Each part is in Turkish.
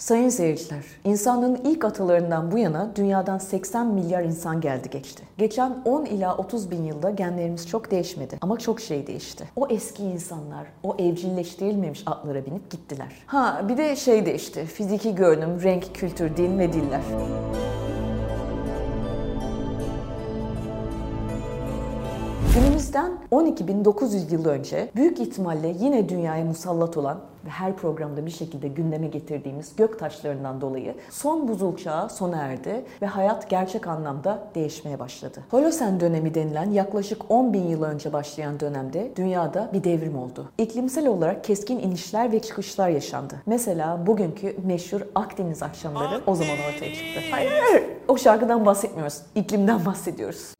Sayın seyirciler, insanlığın ilk atalarından bu yana dünyadan 80 milyar insan geldi geçti. Geçen 10 ila 30 bin yılda genlerimiz çok değişmedi ama çok şey değişti. O eski insanlar, o evcilleştirilmemiş atlara binip gittiler. Ha bir de şey değişti, fiziki görünüm, renk, kültür, din ve diller. Günümüzden 12.900 yıl önce büyük ihtimalle yine dünyaya musallat olan ve her programda bir şekilde gündeme getirdiğimiz gök taşlarından dolayı son buzul çağı sona erdi ve hayat gerçek anlamda değişmeye başladı. Holosen dönemi denilen yaklaşık 10 bin yıl önce başlayan dönemde dünyada bir devrim oldu. İklimsel olarak keskin inişler ve çıkışlar yaşandı. Mesela bugünkü meşhur Akdeniz akşamları o zaman ortaya çıktı. Hayır, o şarkıdan bahsetmiyoruz. İklimden bahsediyoruz.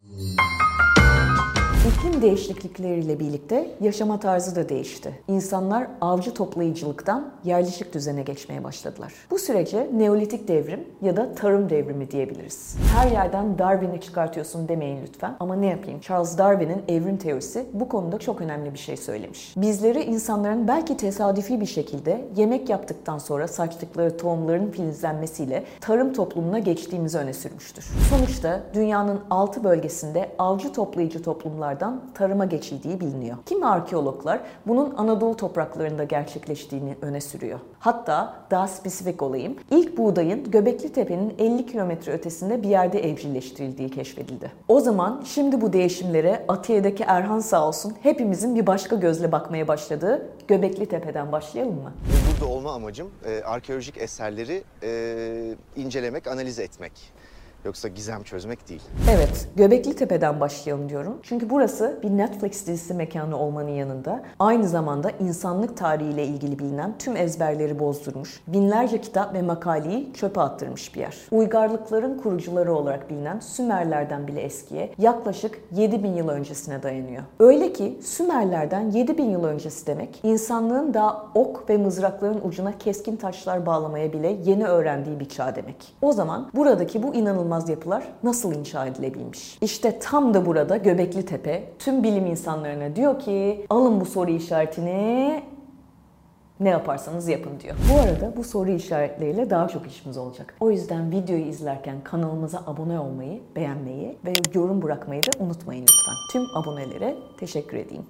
İklim değişiklikleriyle birlikte yaşama tarzı da değişti. İnsanlar avcı toplayıcılıktan yerleşik düzene geçmeye başladılar. Bu sürece Neolitik devrim ya da tarım devrimi diyebiliriz. Her yerden Darwin'i çıkartıyorsun demeyin lütfen ama ne yapayım? Charles Darwin'in evrim teorisi bu konuda çok önemli bir şey söylemiş. Bizleri insanların belki tesadüfi bir şekilde yemek yaptıktan sonra saçtıkları tohumların filizlenmesiyle tarım toplumuna geçtiğimizi öne sürmüştür. Sonuçta dünyanın altı bölgesinde avcı toplayıcı toplumlar topraklardan tarıma geçildiği biliniyor. Kimi arkeologlar bunun Anadolu topraklarında gerçekleştiğini öne sürüyor. Hatta daha spesifik olayım. İlk buğdayın Göbekli Tepe'nin 50 kilometre ötesinde bir yerde evcilleştirildiği keşfedildi. O zaman şimdi bu değişimlere Atiye'deki Erhan sağ olsun hepimizin bir başka gözle bakmaya başladığı Göbekli Tepe'den başlayalım mı? Burada olma amacım e, arkeolojik eserleri e, incelemek, analiz etmek. Yoksa gizem çözmek değil. Evet, Göbekli Tepe'den başlayalım diyorum. Çünkü burası bir Netflix dizisi mekanı olmanın yanında aynı zamanda insanlık tarihiyle ilgili bilinen tüm ezberleri bozdurmuş, binlerce kitap ve makaleyi çöpe attırmış bir yer. Uygarlıkların kurucuları olarak bilinen Sümerlerden bile eskiye yaklaşık 7000 yıl öncesine dayanıyor. Öyle ki Sümerlerden 7000 yıl öncesi demek insanlığın daha ok ve mızrakların ucuna keskin taşlar bağlamaya bile yeni öğrendiği bir çağ demek. O zaman buradaki bu inanılmaz inanılmaz yapılar nasıl inşa edilebilmiş? İşte tam da burada Göbekli Tepe tüm bilim insanlarına diyor ki alın bu soru işaretini ne yaparsanız yapın diyor. Bu arada bu soru işaretleriyle daha çok işimiz olacak. O yüzden videoyu izlerken kanalımıza abone olmayı, beğenmeyi ve yorum bırakmayı da unutmayın lütfen. Tüm abonelere teşekkür edeyim.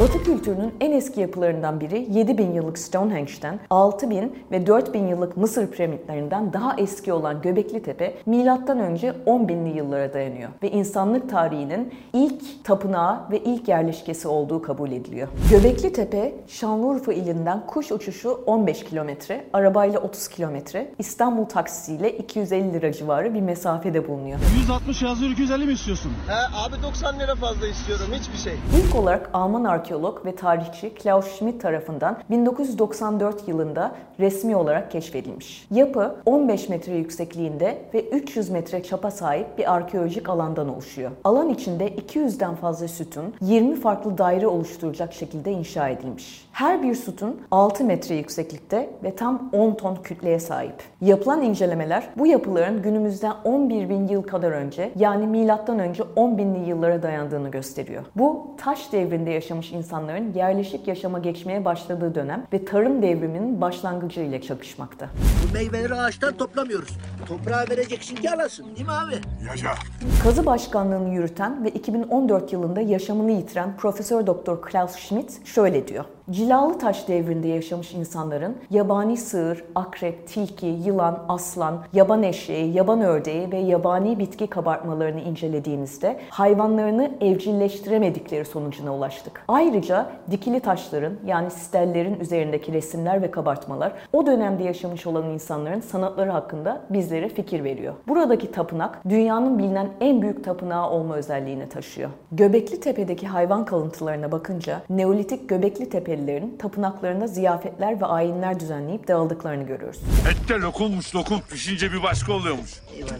Batı kültürünün en eski yapılarından biri 7000 yıllık Stonehenge'den 6000 ve 4000 yıllık Mısır piramitlerinden daha eski olan Göbekli Tepe milattan önce 10 binli yıllara dayanıyor ve insanlık tarihinin ilk tapınağı ve ilk yerleşkesi olduğu kabul ediliyor. Göbekli Tepe Şanlıurfa ilinden kuş uçuşu 15 kilometre, arabayla 30 kilometre, İstanbul taksisiyle 250 lira civarı bir mesafede bulunuyor. 160 yazıyor 250 mi istiyorsun? He abi 90 lira fazla istiyorum hiçbir şey. İlk olarak Alman arkeolog ve tarihçi Klaus Schmidt tarafından 1994 yılında resmi olarak keşfedilmiş. Yapı 15 metre yüksekliğinde ve 300 metre çapa sahip bir arkeolojik alandan oluşuyor. Alan içinde 200'den fazla sütun 20 farklı daire oluşturacak şekilde inşa edilmiş. Her bir sütun 6 metre yükseklikte ve tam 10 ton kütleye sahip. Yapılan incelemeler bu yapıların günümüzden 11 bin yıl kadar önce yani milattan önce 10 binli yıllara dayandığını gösteriyor. Bu taş devrinde yaşamış insanların yerleşik yaşama geçmeye başladığı dönem ve tarım devriminin başlangıcı ile çakışmakta. Bu meyveleri ağaçtan toplamıyoruz. Toprağa vereceksin ki alasın değil mi abi? Yaşa. Kazı başkanlığını yürüten ve 2014 yılında yaşamını yitiren Profesör Doktor Klaus Schmidt şöyle diyor. Cilalı taş devrinde yaşamış insanların yabani sığır, akrep, tilki, yılan, aslan, yaban eşeği, yaban ördeği ve yabani bitki kabartmalarını incelediğimizde hayvanlarını evcilleştiremedikleri sonucuna ulaştık. Ayrıca dikili taşların yani stellerin üzerindeki resimler ve kabartmalar o dönemde yaşamış olan insanların sanatları hakkında bizlere fikir veriyor. Buradaki tapınak dünyanın bilinen en büyük tapınağı olma özelliğini taşıyor. Göbekli Tepe'deki hayvan kalıntılarına bakınca Neolitik Göbekli Tepelilerin tapınaklarında ziyafetler ve ayinler düzenleyip dağıldıklarını görüyoruz. Ette lokummuş lokum pişince bir başka oluyormuş. Eyvallah.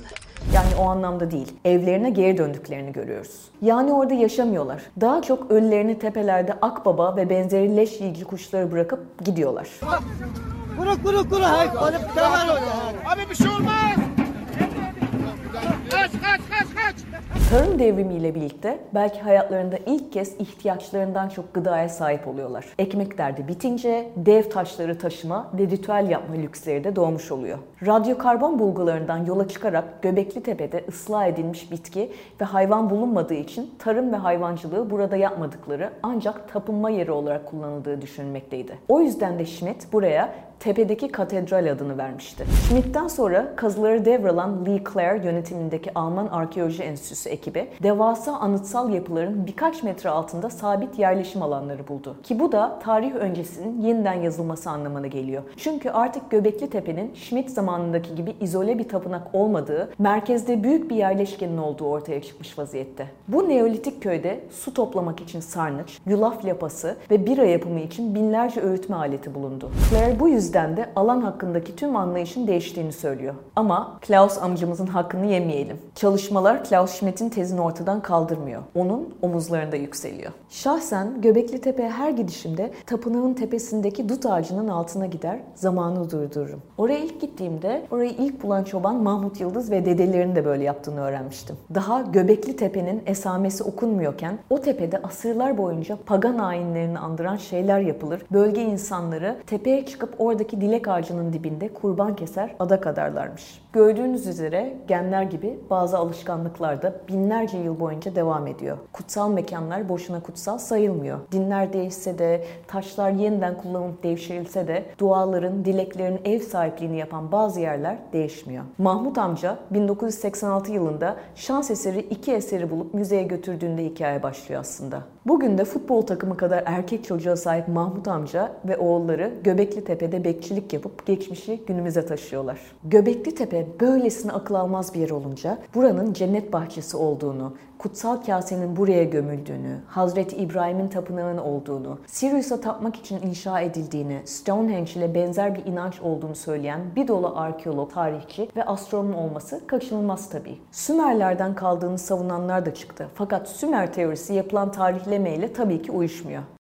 Yani o anlamda değil. Evlerine geri döndüklerini görüyoruz. Yani orada yaşamıyorlar. Daha çok ölülerini tepelerde akbaba ve benzeri leş yiyici kuşları bırakıp gidiyorlar. Tane var orada. Abi bir şey olmaz. Kaç kaç kaç kaç. Tarım devrimiyle birlikte belki hayatlarında ilk kez ihtiyaçlarından çok gıdaya sahip oluyorlar. Ekmek derdi bitince dev taşları taşıma ve ritüel yapma lüksleri de doğmuş oluyor. Radyokarbon bulgularından yola çıkarak Göbekli Tepe'de ıslah edilmiş bitki ve hayvan bulunmadığı için tarım ve hayvancılığı burada yapmadıkları ancak tapınma yeri olarak kullanıldığı düşünülmekteydi. O yüzden de Schmidt buraya tepedeki katedral adını vermişti. Schmidt'ten sonra kazıları devralan Lee Clare yönetimindeki Alman Arkeoloji Enstitüsü ekibi devasa anıtsal yapıların birkaç metre altında sabit yerleşim alanları buldu. Ki bu da tarih öncesinin yeniden yazılması anlamına geliyor. Çünkü artık Göbekli Tepe'nin Schmidt zamanındaki gibi izole bir tapınak olmadığı, merkezde büyük bir yerleşkenin olduğu ortaya çıkmış vaziyette. Bu Neolitik köyde su toplamak için sarnıç, yulaf lapası ve bira yapımı için binlerce öğütme aleti bulundu. Clare bu yüzden de alan hakkındaki tüm anlayışın değiştiğini söylüyor. Ama Klaus amcamızın hakkını yemeyelim. Çalışmalar Klaus Schmidt'in tezini ortadan kaldırmıyor. Onun omuzlarında yükseliyor. Şahsen Göbekli Tepe'ye her gidişimde tapınağın tepesindeki dut ağacının altına gider, zamanı durdururum. Oraya ilk gittiğimde orayı ilk bulan çoban Mahmut Yıldız ve dedelerinin de böyle yaptığını öğrenmiştim. Daha Göbekli Tepe'nin esamesi okunmuyorken o tepede asırlar boyunca pagan ayinlerini andıran şeyler yapılır. Bölge insanları tepeye çıkıp orada oradaki dilek ağacının dibinde kurban keser, adak adarlarmış. Gördüğünüz üzere genler gibi bazı alışkanlıklar da binlerce yıl boyunca devam ediyor. Kutsal mekanlar boşuna kutsal sayılmıyor. Dinler değişse de, taşlar yeniden kullanılıp devşirilse de duaların, dileklerin ev sahipliğini yapan bazı yerler değişmiyor. Mahmut amca 1986 yılında şans eseri iki eseri bulup müzeye götürdüğünde hikaye başlıyor aslında. Bugün de futbol takımı kadar erkek çocuğa sahip Mahmut amca ve oğulları Göbekli Tepe'de bekçilik yapıp geçmişi günümüze taşıyorlar. Göbekli Tepe böylesine akıl almaz bir yer olunca buranın cennet bahçesi olduğunu, kutsal kasenin buraya gömüldüğünü, Hazreti İbrahim'in tapınağının olduğunu, Sirius'a tapmak için inşa edildiğini, Stonehenge ile benzer bir inanç olduğunu söyleyen bir dolu arkeolog, tarihçi ve astronom olması kaçınılmaz tabii. Sümerlerden kaldığını savunanlar da çıktı. Fakat Sümer teorisi yapılan tarihlemeyle tabii ki uyuşmuyor.